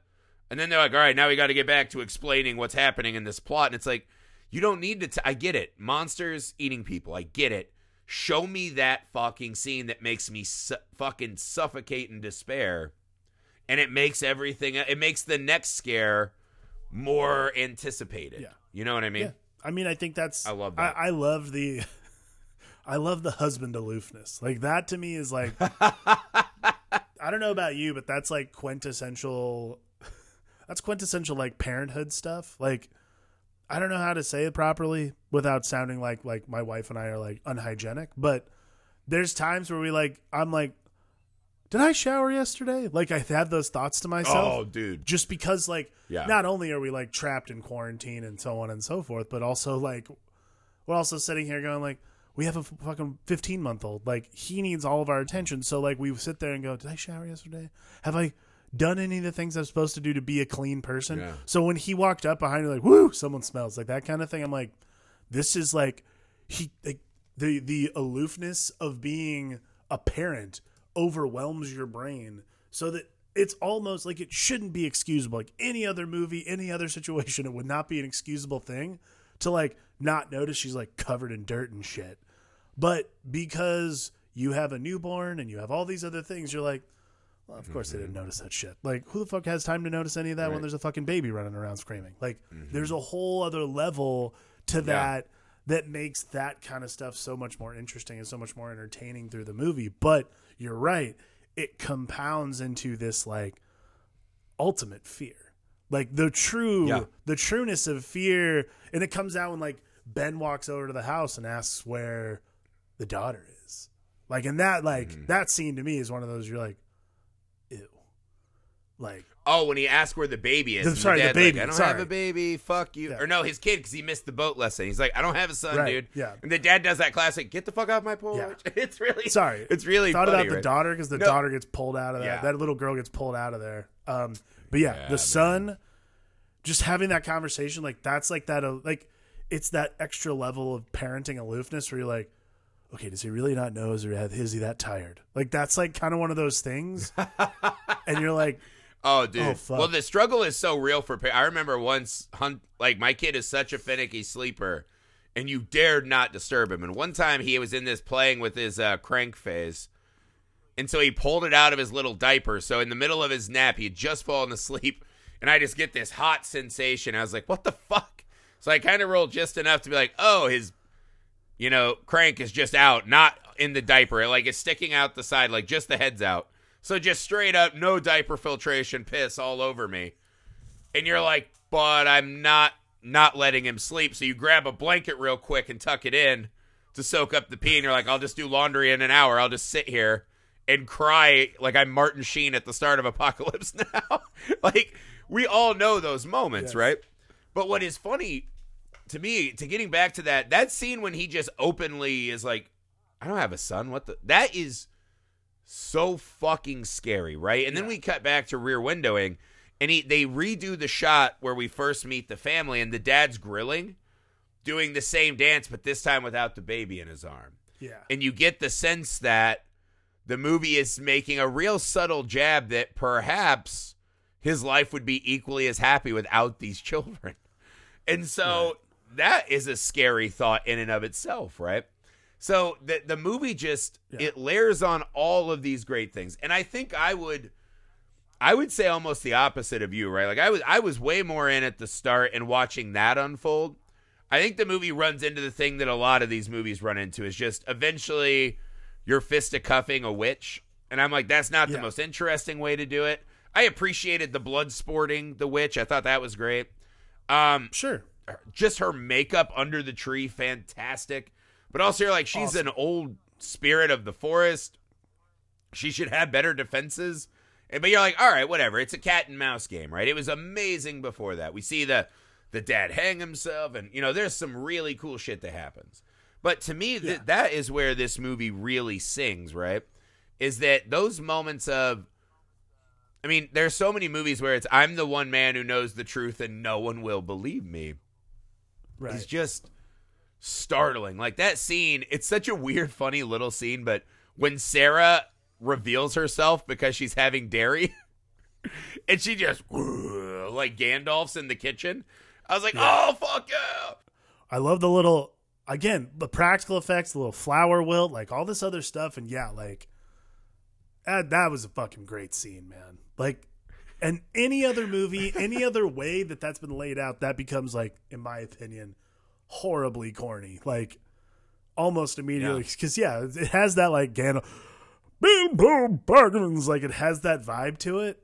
S1: And then they're like, all right, now we got to get back to explaining what's happening in this plot. And it's like, you don't need to. T- I get it. Monsters eating people. I get it. Show me that fucking scene that makes me su- fucking suffocate in despair. And it makes everything, it makes the next scare more anticipated.
S2: Yeah.
S1: You know what I mean?
S2: Yeah, I mean, I think that's.
S1: I love that.
S2: I, I love the. I love the husband aloofness. Like that to me is like. *laughs* I don't know about you, but that's like quintessential. That's quintessential like parenthood stuff. Like, I don't know how to say it properly without sounding like like my wife and I are like unhygienic, but there's times where we like I'm like, did I shower yesterday? Like I had those thoughts to myself
S1: Oh, dude.
S2: just because like
S1: Yeah.
S2: not only are we like trapped in quarantine and so on and so forth but also like we're also sitting here going like, we have a f- fucking 15 month old. Like he needs all of our attention. So like we sit there and go, did I shower yesterday? Have I done any of the things I'm supposed to do to be a clean person?
S1: Yeah.
S2: So when he walked up behind me, like, woo, someone smells like that kind of thing. I'm like, this is like he like the the aloofness of being a parent overwhelms your brain so that it's almost like it shouldn't be excusable like any other movie any other situation it would not be an excusable thing to like not notice she's like covered in dirt and shit but because you have a newborn and you have all these other things you're like well, of course they didn't mm-hmm. notice that shit. Like, who the fuck has time to notice any of that when there's a fucking baby running around screaming? Like, mm-hmm. there's a whole other level to that that makes that kind of stuff so much more interesting and so much more entertaining through the movie. But you're right, it compounds into this like ultimate fear. Like the true
S1: Yeah.
S2: the trueness of fear and it comes out when like Ben walks over to the house and asks where the daughter is. Like and that like
S1: Mm-hmm.
S2: that scene to me is one of those you're like ew. Like
S1: Oh, when he asked where the baby is.
S2: The- sorry, the
S1: dad's
S2: baby,
S1: Like, I don't
S2: sorry.
S1: have a baby. Fuck you.
S2: Yeah.
S1: Or no, his kid because he missed the boat lesson. He's like, I don't have a son,
S2: Right,
S1: dude.
S2: yeah.
S1: And the dad does that classic, get the fuck off my porch. *laughs* It's really
S2: sorry.
S1: It's really
S2: thought
S1: funny,
S2: about the
S1: right?
S2: daughter because the
S1: No.
S2: daughter gets pulled out of that.
S1: Yeah.
S2: That little girl gets pulled out of there. Um, but yeah,
S1: Yeah,
S2: the son, just having that conversation, like that's like that. Uh, like it's that extra level of parenting aloofness where you're like, okay, does he really not know? Is, or is he that tired? Like that's like kind of one of those things, *laughs* and you're like,
S1: Oh, dude.
S2: Oh, fuck.
S1: Well, the struggle is so real for. pa- I remember once, hunt like my kid is such a finicky sleeper, and you dared not disturb him. And one time he was in this playing with his uh, crank phase, and so he pulled it out of his little diaper. So in the middle of his nap, he had just fallen asleep, and I just get this hot sensation. I was like, "What the fuck?" So I kind of rolled just enough to be like, "Oh, his." You know, crank is just out, not in the diaper. Like it's sticking out the side, like just the head's out. So just straight up, no diaper filtration, piss all over me. And you're like, but I'm not not letting him sleep. So you grab a blanket real quick and tuck it in to soak up the pee. And you're like, I'll just do laundry in an hour. I'll just sit here and cry like I'm Martin Sheen at the start of Apocalypse *laughs* Now. *laughs* like we all know those moments,
S2: Yes.
S1: right? But what is funny to me, to getting back to that, that scene when he just openly is like, I don't have a son. What the? That is so fucking scary, right? And then we cut back to rear windowing, and he they redo the shot where we first meet the family, and the dad's grilling, doing the same dance, but this time without the baby in his arm.
S2: yeah,
S1: And you get the sense that the movie is making a real subtle jab that perhaps his life would be equally as happy without these *laughs* children. And so that is a scary thought in and of itself, right? So the the movie just
S2: Yeah.
S1: it layers on all of these great things. And I think I would I would say almost the opposite of you, right? Like I was I was way more in at the start and watching that unfold. I think the movie runs into the thing that a lot of these movies run into is just eventually you're fisticuffing a witch. And I'm like, that's not the most interesting way to do it. I appreciated the blood sporting the witch. I thought that was great. Um,
S2: sure,
S1: just her makeup under the tree, fantastic. But also, you're like, she's an old spirit of the forest. She should have better defenses. But you're like, all right, whatever. It's a cat and mouse game, right? It was amazing before that. We see the the dad hang himself, and you know, there's some really cool shit that happens. But to me, th-
S2: Yeah.
S1: that is where this movie really sings, right? Is that those moments of I mean, there's so many movies where it's I'm the one man who knows the truth and no one will believe me
S2: right.
S1: is just startling. Like that scene, it's such a weird, funny little scene, but when Sarah reveals herself because she's having dairy *laughs* and she just *laughs* like Gandalf's in the kitchen, I was like, oh, fuck yeah.
S2: I love the little again the practical effects, the little flower wilt, like all this other stuff, and yeah, like that, that was a fucking great scene, man. Like, and any other movie, any other way that that's been laid out, that becomes like, in my opinion, horribly corny. Like, almost immediately because yeah. it has that like Gandalf, boom boom bargains, like it has that vibe to it,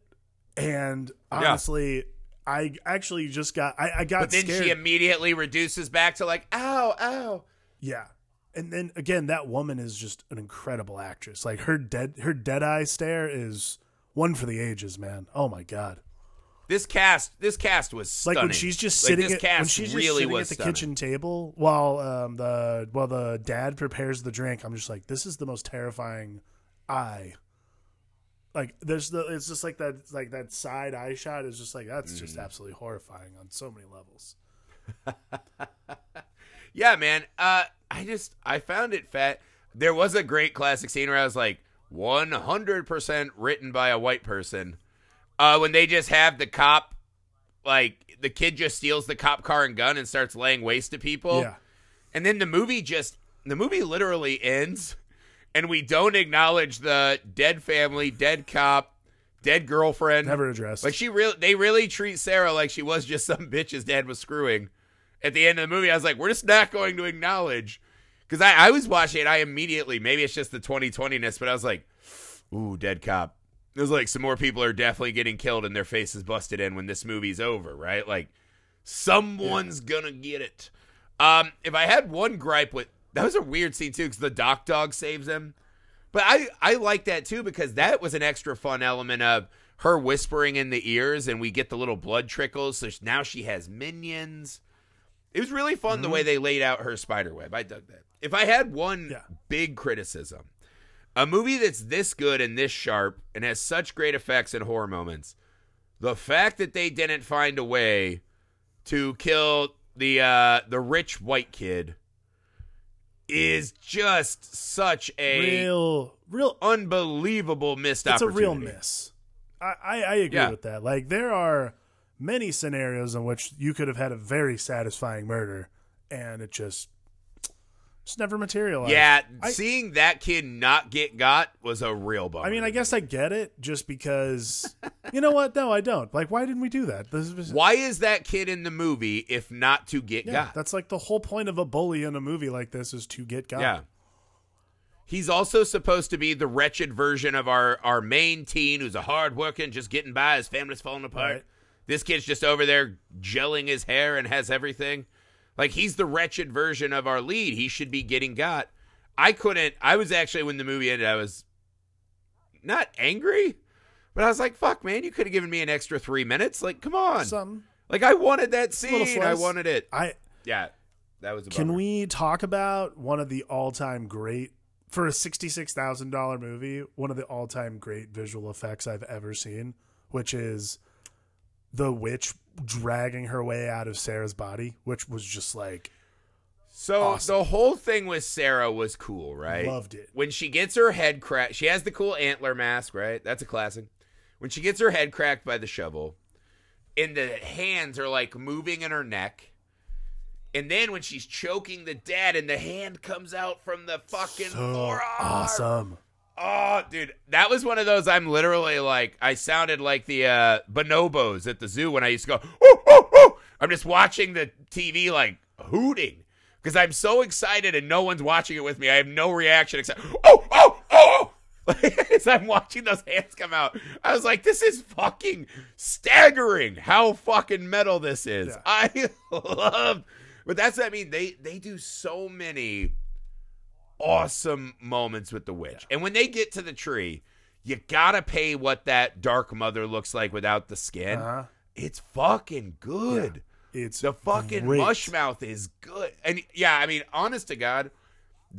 S2: and honestly. I actually just got I, I got
S1: But then
S2: scared.
S1: she immediately reduces back to like, ow, ow.
S2: Yeah. And then again, that woman is just an incredible actress. Like her dead her dead eye stare is one for the ages, man. Oh my god.
S1: This cast, this cast was stunning.
S2: Like when she's just
S1: Like,
S2: sitting
S1: this
S2: at, when she's just
S1: really
S2: sitting
S1: was
S2: at the
S1: stunning.
S2: kitchen table while um, the while the dad prepares the drink. I'm just like, this is the most terrifying eye. Like there's the it's just like that like that side eye shot is just like that's just
S1: Mm.
S2: absolutely horrifying on so many levels. *laughs*
S1: Yeah, man. Uh, I just I found it fat. There was a great classic scene where I was like, 100% written by a white person. Uh, when they just have the cop, like the kid just steals the cop car and gun and starts laying waste to people.
S2: yeah,
S1: And then the movie just the movie literally ends and we don't acknowledge the dead family, dead cop, dead girlfriend.
S2: never addressed.
S1: Like she really they really treat Sarah like she was just *laughs* some bitch his dad was screwing. At the end of the movie, I was like, we're just not going to acknowledge. Because I, I was watching it, I immediately, maybe it's just the 2020ness, but I was like, ooh, dead cop. It was like some more people are definitely getting killed and their faces busted in when this movie's over, right? Like someone's gonna get it. Um, if I had one gripe with that was a weird scene too, because the doc dog saves him. But I I like that too because that was an extra fun element of her whispering in the ears, and we get the little blood trickles. So now she has minions. It was really fun the way they laid out her spider web. I dug that. If I had one
S2: Yeah.
S1: big criticism, a movie that's this good and this sharp and has such great effects and horror moments, the fact that they didn't find a way to kill the uh, the rich white kid is just such a
S2: real, real.
S1: unbelievable missed
S2: It's a real miss. I, I, I agree
S1: Yeah.
S2: with that. Like there are many scenarios in which you could have had a very satisfying murder, and it just just never materialized.
S1: Yeah,
S2: I-
S1: seeing that kid not get got was a real bummer.
S2: I mean, I guess I get it, just because. you know what? No, I don't. Like, why didn't we do that? This is,
S1: why is that kid in the movie if not to get
S2: yeah,
S1: got?
S2: that's like the whole point of a bully in a movie like this is to get got.
S1: Yeah. He's also supposed to be the wretched version of our, our main teen who's a hard working, just getting by. His family's falling apart.
S2: Right.
S1: This kid's just over there gelling his hair and has everything. Like he's the wretched version of our lead. He should be getting got. I couldn't. I was actually when the movie ended. I was not angry, but I was like, "Fuck, man! You could have given me an extra three minutes. Like, come on!
S2: Something.
S1: Like, I wanted that scene. I wanted it.
S2: I
S1: Yeah, that was. A
S2: Can we talk about one of the all-time great for a sixty-six thousand dollar movie? One of the all-time great visual effects I've ever seen, which is the witch dragging her way out of Sarah's body, which was just like
S1: So
S2: Awesome.
S1: the whole thing with Sarah was cool, right?
S2: Loved it.
S1: When she gets her head cracked, she has the cool antler mask, right? That's a classic. When she gets her head cracked by the shovel, and the hands are like moving in her neck. And then when she's choking the dad and the hand comes out from the fucking
S2: so
S1: forearm.
S2: awesome.
S1: Oh, dude, that was one of those. I'm literally like, I sounded like the uh, bonobos at the zoo when I used to go, "Ooh, ooh, ooh." I'm just watching the TV like hooting because I'm so excited and no one's watching it with me. I have no reaction except, oh, oh, oh. Like, *laughs* as I'm watching those hands come out, I was like, this is fucking staggering how fucking metal this is.
S2: Yeah.
S1: I *laughs* love, but that's, I mean, they, they do so many awesome moments with the witch. And when they get to the tree, you gotta pay what that dark mother looks like without the skin.
S2: Uh-huh.
S1: It's fucking good.
S2: It's
S1: The fucking
S2: great.
S1: mush mouth is good. And yeah, I mean, honest to God,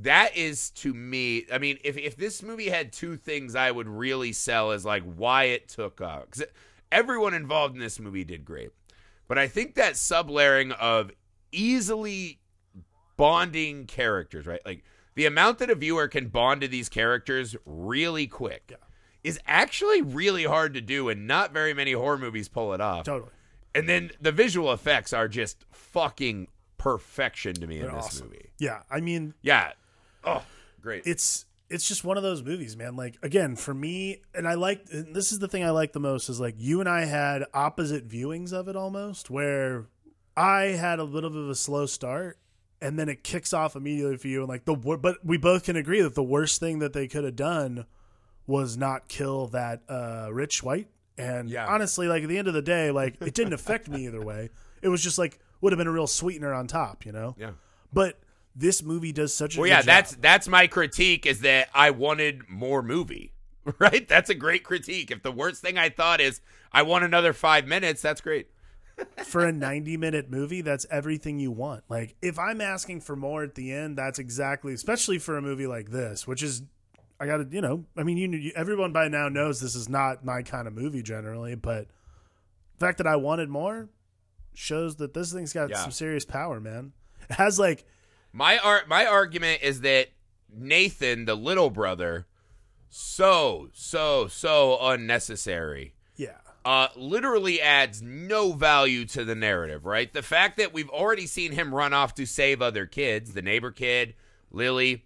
S1: that is to me. I mean, if if this movie had two things I would really sell is like why it took off. Because everyone involved in this movie did great. But I think that sublayering of easily bonding characters, right? Like the amount that a viewer can bond to these characters really quick is actually really hard to do, and not very many horror movies pull it off.
S2: totally.
S1: And then the visual effects are just fucking perfection to me in
S2: They're
S1: this
S2: awesome.
S1: movie.
S2: Yeah, I mean,
S1: Yeah. Oh, great.
S2: it's it's just one of those movies, man. Like again, for me, and I like and this is the thing I like the most is like you and I had opposite viewings of it almost, where I had a little bit of a slow start, and then it kicks off immediately for you, and like the but we both can agree that the worst thing that they could have done was not kill that uh, rich white. And
S1: Yeah.
S2: honestly, like at the end of the day, like it didn't affect me either way. It was just like would have been a real sweetener on top, you know.
S1: yeah.
S2: But this movie does such a
S1: Well,
S2: good
S1: yeah,
S2: job.
S1: that's that's my critique is that I wanted more movie. *laughs* right? That's a great critique. If the worst thing I thought is I want another five minutes, that's great.
S2: For a 90 minute movie, that's everything you want. Like, if I'm asking for more at the end, that's exactly, especially for a movie like this, which is, I got to, you know, I mean, you, you, everyone by now knows this is not my kind of movie generally, but the fact that I wanted more shows that this thing's got
S1: Yeah.
S2: some serious power, man. It has like,
S1: My art, my argument is that Nathan, the little brother, so so so unnecessary. Uh, literally adds no value to the narrative. Right, the fact that we've already seen him run off to save other kids, the neighbor kid, Lily.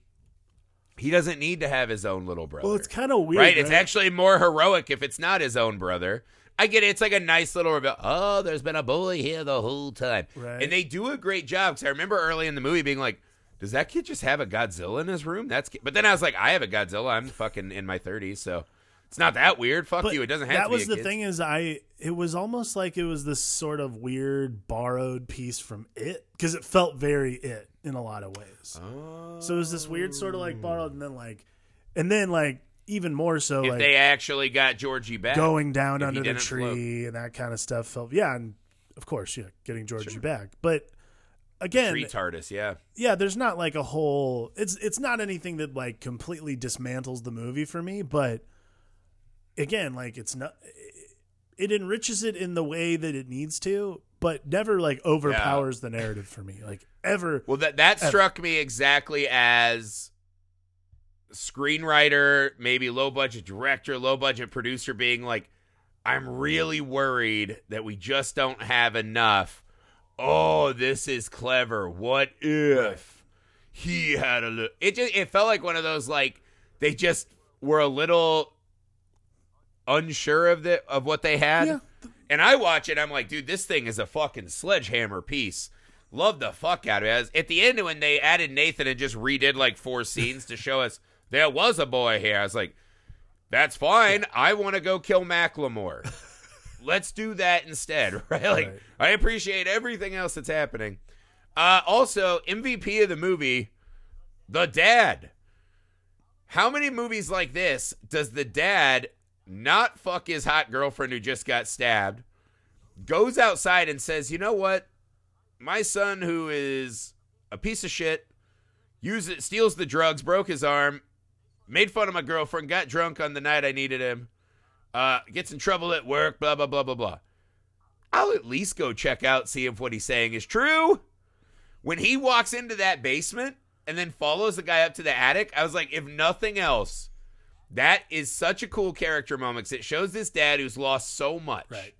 S1: He doesn't need to have his own little brother.
S2: well, it's kind of weird,
S1: right? It's actually more heroic if it's not his own brother. I get it. It's like a nice little reveal. Oh, there's been a bully here the whole time.
S2: Right.
S1: And they do a great job. Because I remember early in the movie being like, does that kid just have a Godzilla in his room? That's. But then I was like, I have a Godzilla. I'm fucking in my 30s, so it's not that weird. Fuck
S2: But
S1: you. It doesn't have
S2: that
S1: to
S2: was the
S1: kid's.
S2: thing is i it was almost like it was this sort of weird borrowed piece from it because it felt very it in a lot of ways
S1: Oh.
S2: so it was this weird sort of like borrowed and then like and then like even more so
S1: If
S2: like
S1: they actually got Georgie back.
S2: going down under the tree
S1: float.
S2: and that kind of stuff felt yeah and of course yeah getting georgie back but again
S1: Tree TARDIS, yeah.
S2: yeah there's not like a whole it's it's not anything that like completely dismantles the movie for me but again like it's not it enriches it in the way that it needs to but never like overpowers the narrative for me like ever
S1: Well, that that
S2: Ever.
S1: struck me exactly as screenwriter, maybe low budget director, low budget producer being like, I'm really worried that we just don't have enough. Oh, this is clever. What if he had a little? It just it felt like one of those like they just were a little unsure of the of what they had.
S2: Yeah.
S1: And I watch it, I'm like, dude, this thing is a fucking sledgehammer piece. Love the fuck out of it. As- At the end, when they added Nathan and just redid like four scenes to show us there was a boy here, I was like, that's fine. I want to go kill Macklemore. Let's do that instead, *laughs* right? Like,
S2: Right.
S1: I appreciate everything else that's happening. Uh, also, MVP of the movie, the dad. How many movies like this does the dad not fuck his hot girlfriend who just got stabbed, goes outside and says, you know what? My son, who is a piece of shit, uses steals the drugs, broke his arm, made fun of my girlfriend, got drunk on the night I needed him, uh, gets in trouble at work, blah, blah, blah, blah, blah. I'll at least go check out, see if what he's saying is true. When he walks into that basement and then follows the guy up to the attic, I was like, if nothing else, that is such a cool character moment 'cause it shows this dad who's lost so much.
S2: Right.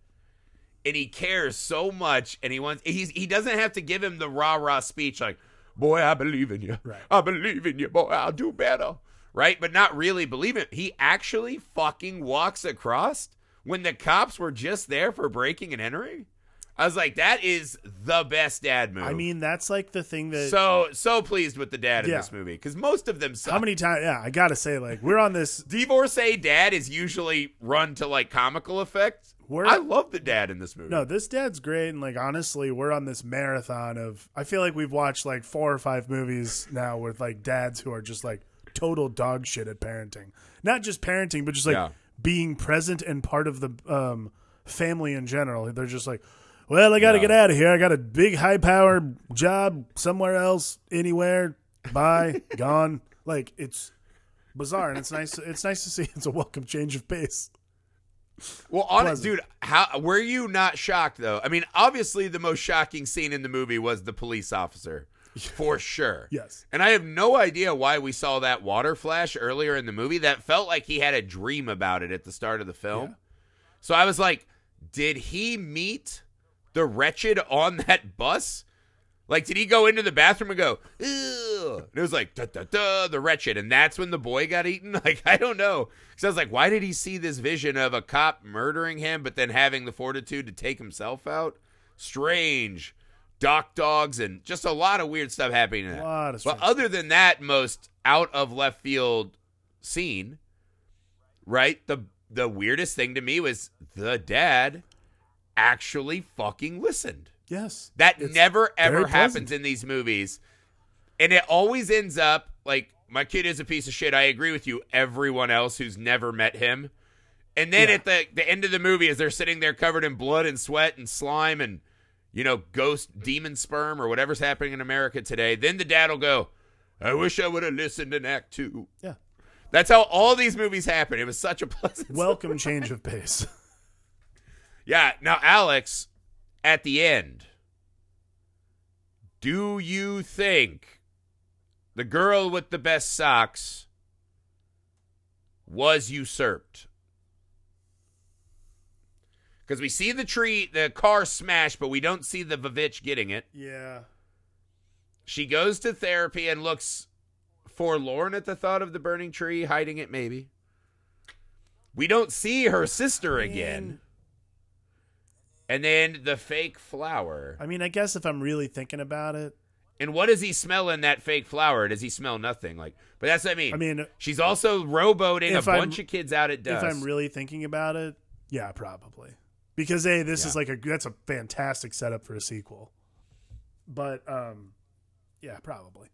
S1: And he cares so much and he wants he's he doesn't have to give him the rah-rah speech like, Boy, I believe in you.
S2: Right.
S1: I believe in you, boy, I'll do better. Right? But not really believe it. He actually fucking walks across when the cops were just there for breaking and entering. I was like, that is the best dad move.
S2: i mean that's like the thing that
S1: so so pleased with the dad in
S2: Yeah.
S1: this movie because most of them suck.
S2: how many times yeah i gotta say like we're on this
S1: divorcee dad is usually run to like comical effect.
S2: We're-
S1: I love the dad in this movie.
S2: No, this dad's great, and like honestly, we're on this marathon of. I feel like we've watched like four or five movies now with like dads who are just like total dog shit at parenting. Not just parenting, but just like
S1: Yeah.
S2: being present and part of the um, family in general. They're just like, well, I got to
S1: Yeah.
S2: get out of here. I got a big high powered job somewhere else, anywhere. Bye, *laughs* gone. Like it's bizarre, and it's nice. It's nice to see. It's a welcome change of pace.
S1: Well, honest, dude, how were you not shocked though? I mean, obviously, the most shocking scene in the movie was the police officer, *laughs* for sure.
S2: Yes.
S1: And I have no idea why we saw that water flash earlier in the movie. That felt like he had a dream about it at the start of the film.
S2: Yeah.
S1: So I was like, did he meet the wretched on that bus? Like, did he go into the bathroom and go, Ew. And it was like, da, da, da, the wretched. And that's when the boy got eaten? *laughs* Like, I don't know. Because I was like, why did he see this vision of a cop murdering him, but then having the fortitude to take himself out? Strange. Dock dogs and just a lot of weird stuff happening in
S2: A lot of
S1: But other than that, most out of left field scene, right? The the weirdest thing to me was the dad actually fucking listened.
S2: Yes.
S1: That never ever
S2: very pleasant.
S1: happens in these movies. And it always ends up like my kid is a piece of shit. I agree with you. Everyone else who's never met him. And then
S2: Yeah.
S1: at the the end of the movie, as they're sitting there covered in blood and sweat and slime and you know ghost demon sperm or whatever's happening in America today, then the dad will go, "I wish I would have listened in Act Two.
S2: Yeah.
S1: That's how all these movies happen. It was such a *laughs* pleasant.
S2: Welcome change of pace.
S1: Yeah. Now, Alex, at the end, do you think the girl with the best socks was usurped? Because we see the tree, the car smash, but we don't see the Vivitch getting it.
S2: yeah.
S1: She goes to therapy and looks forlorn at the thought of the burning tree, hiding it maybe. We don't see her sister again. And then the fake flower.
S2: I mean, I guess if I'm really thinking about it,
S1: And what does he smell in that fake flower? Does he smell nothing? Like, but that's what I mean.
S2: I mean,
S1: she's also rowboating a
S2: if I'm-
S1: bunch of kids out at dusk.
S2: if I'm really thinking about it, yeah, probably. Because hey, this is like a that's a fantastic setup for a sequel. But um yeah, probably.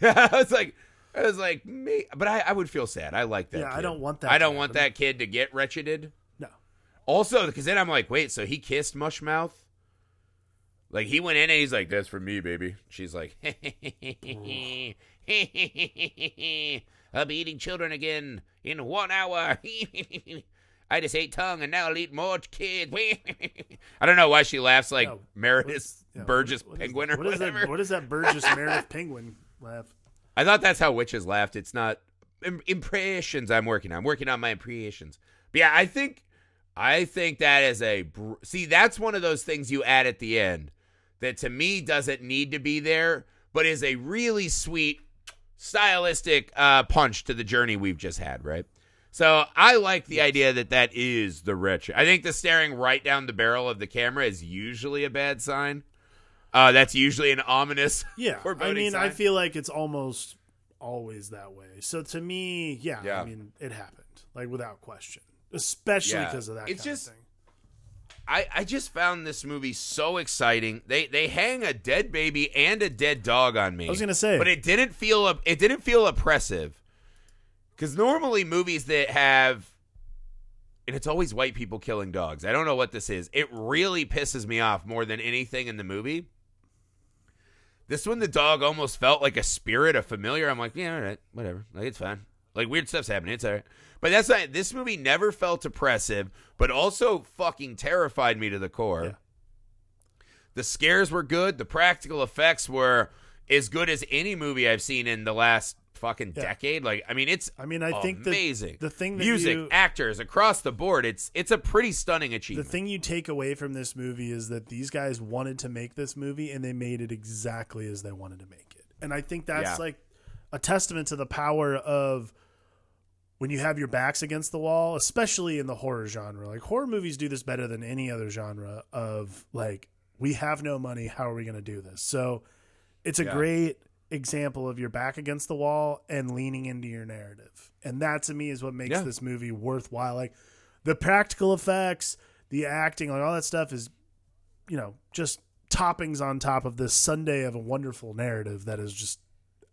S1: yeah, *laughs* I was like, I was like, me, but I, I would feel sad. I like that.
S2: Yeah, I don't want that
S1: I don't want
S2: happen.
S1: that kid to get wretcheded. Also, because then I'm like, wait, so he kissed Mushmouth? Like he went in and he's like, "That's for me, baby." She's like, *laughs* "I'll be eating children again in one hour." *laughs* I just ate tongue and now I'll eat more kids. *laughs* I don't know why she laughs like
S2: No,
S1: Meredith
S2: Yeah,
S1: Burgess
S2: what
S1: Penguin or
S2: what is
S1: whatever.
S2: that what is that Burgess Meredith penguin laugh?
S1: I thought that's how witches laughed. It's not impressions I'm working on. I'm working on my impressions. But yeah, I think I think that is a br- see. That's one of those things you add at the end that to me doesn't need to be there, but is a really sweet stylistic uh, punch to the journey we've just had. Right. So I like the idea that that is the rich. I think the staring right down the barrel of the camera is usually a bad sign. Uh, that's usually an ominous. *laughs*
S2: Yeah. I mean, I feel like it's almost always that way. So to me, yeah,
S1: Yeah.
S2: I mean, it happened. Like without question. Especially
S1: Yeah.
S2: because of that
S1: It's just-. I, I just found this movie so exciting. They they hang a dead baby and a dead dog on me.
S2: I was gonna say.
S1: but it didn't feel it didn't feel oppressive. Because normally movies that have, and it's always white people killing dogs. I don't know what this is. It really pisses me off more than anything in the movie. This one, the dog almost felt like a spirit, a familiar. I'm like, yeah, all right, whatever. Like it's fine. Like weird stuff's happening. It's all right. But that's not. This movie never felt oppressive, but also fucking terrified me to the core.
S2: Yeah.
S1: The scares were good. The practical effects were as good as any movie I've seen in the last fucking
S2: Yeah.
S1: decade. Like, I mean, it's
S2: I mean, I think that
S1: amazing.
S2: the thing that
S1: music,
S2: you-
S1: actors across the board. It's it's a pretty stunning achievement.
S2: the thing you take away from this movie is that these guys wanted to make this movie and they made it exactly as they wanted to make it. And I think that's
S1: Yeah.
S2: like a testament to the power of when you have your backs against the wall, especially in the horror genre. Like horror movies do this better than any other genre of like we have no money, how are we going to do this? So it's a
S1: Yeah.
S2: great example of your back against the wall and leaning into your narrative. And that to me is what makes
S1: Yeah.
S2: this movie worthwhile. Like the practical effects, the acting, like all that stuff is, you know, just toppings on top of this sundae of a wonderful narrative that is just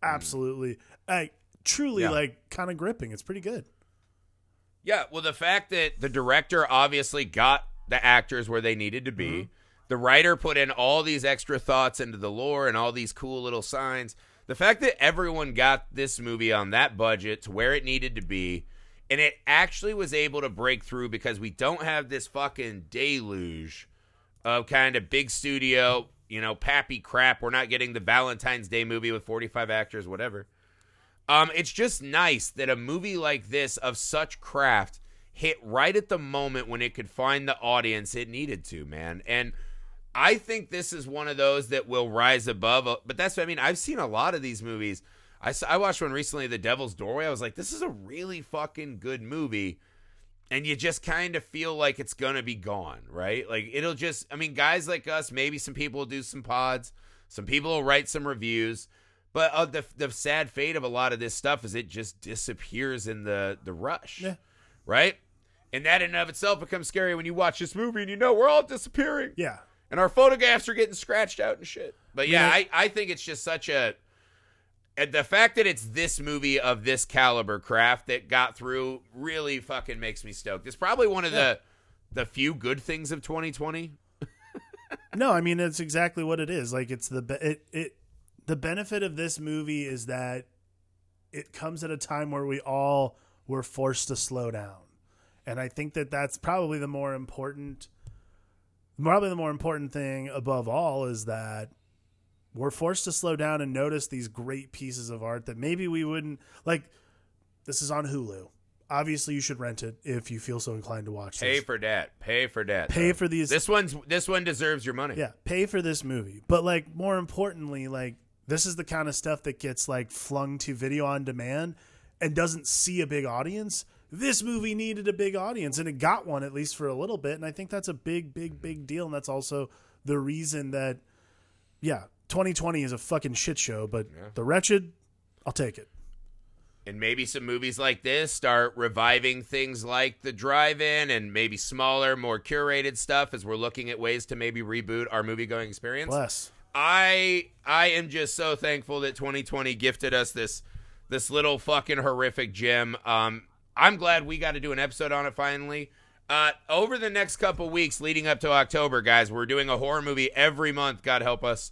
S2: absolutely, like, truly,
S1: Yeah.
S2: like, kind of gripping. It's pretty good.
S1: Yeah, well, the fact that the director obviously got the actors where they needed to be,
S2: Mm-hmm.
S1: the writer put in all these extra thoughts into the lore and all these cool little signs. The fact that everyone got this movie on that budget to where it needed to be, and it actually was able to break through because we don't have this fucking deluge of kind of big studio, you know, pappy crap. We're not getting the Valentine's Day movie with 45 actors, whatever. Um, it's just nice that a movie like this of such craft hit right at the moment when it could find the audience it needed to, man. And I think this is one of those that will rise above. But that's what I mean. I've seen a lot of these movies. I, saw, I watched one recently, The Devil's Doorway. I was like, this is a really fucking good movie. And you just kind of feel like it's going to be gone, right? Like, it'll just, I mean, guys like us, maybe some people will do some pods, some people will write some reviews. But uh, the the sad fate of a lot of this stuff is it just disappears in the the rush,
S2: Yeah.
S1: right? And that in and of itself becomes scary when you watch this movie and you know we're all disappearing,
S2: Yeah.
S1: and our photographs are getting scratched out and shit. But yeah,
S2: Yeah.
S1: I I think it's just such a the fact that it's this movie of this caliber craft that got through really fucking makes me stoked. It's probably one of the the few good things of 2020. *laughs*
S2: no, I mean it's exactly what it is. Like it's the be- it it the benefit of this movie is that it comes at a time where we all were forced to slow down. And I think that that's probably the more important probably the more important thing above all is that we're forced to slow down and notice these great pieces of art that maybe we wouldn't like this is on Hulu. Obviously you should rent it if you feel so inclined to watch it.
S1: Pay
S2: this.
S1: for that. Pay for that.
S2: Pay
S1: though.
S2: for these
S1: This one's this one deserves your money.
S2: yeah, pay for this movie. But like more importantly, like this is the kind of stuff that gets like flung to video on demand and doesn't see a big audience. This movie needed a big audience and it got one at least for a little bit and I think that's a big big big deal and that's also the reason that yeah, 2020 is a fucking shit show, but The Wretched I'll take it.
S1: and maybe some movies like this start reviving things like the drive-in and maybe smaller more curated stuff as we're looking at ways to maybe reboot our movie going experience.
S2: Bless.
S1: i i am just so thankful that 2020 gifted us this this little fucking horrific gem. Um i'm glad we got to do an episode on it finally. Uh over the next couple weeks leading up to october guys we're doing a horror movie every month. God help us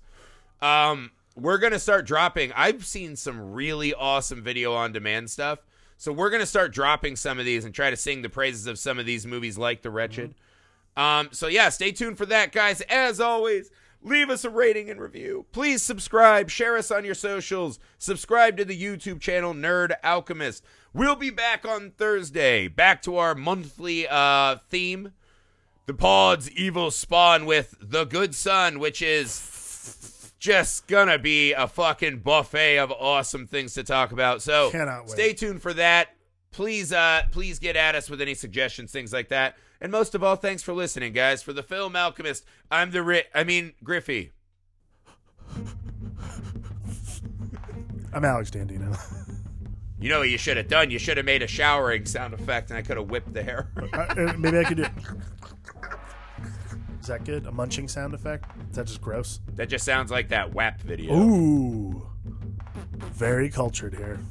S1: um, we're gonna start dropping. I've seen some really awesome video on demand stuff, so we're gonna start dropping some of these and try to sing the praises of some of these movies, like The Wretched. Um, so yeah, stay tuned for that, guys. As always, leave us a rating and review. Please subscribe, share us on your socials, subscribe to the YouTube channel Nerd Alchemist. We'll be back on Thursday, back to our monthly uh theme the pod's evil spawn with the good son, which is just gonna be a fucking buffet of awesome things to talk about. So
S2: Cannot wait.
S1: stay tuned for that. Please, uh, please get at us with any suggestions, things like that. And most of all, thanks for listening, guys. For the film Alchemist, I'm the Ri- I mean Griffey.
S2: I'm Alex Dandino. *laughs*
S1: You know what you should have done? You should have made a showering sound effect, and I could have whipped the hair.
S2: Uh, maybe I could do *laughs* Is that good? A munching sound effect? Is that just gross?
S1: that just sounds like that WAP video.
S2: Ooh. Very cultured here.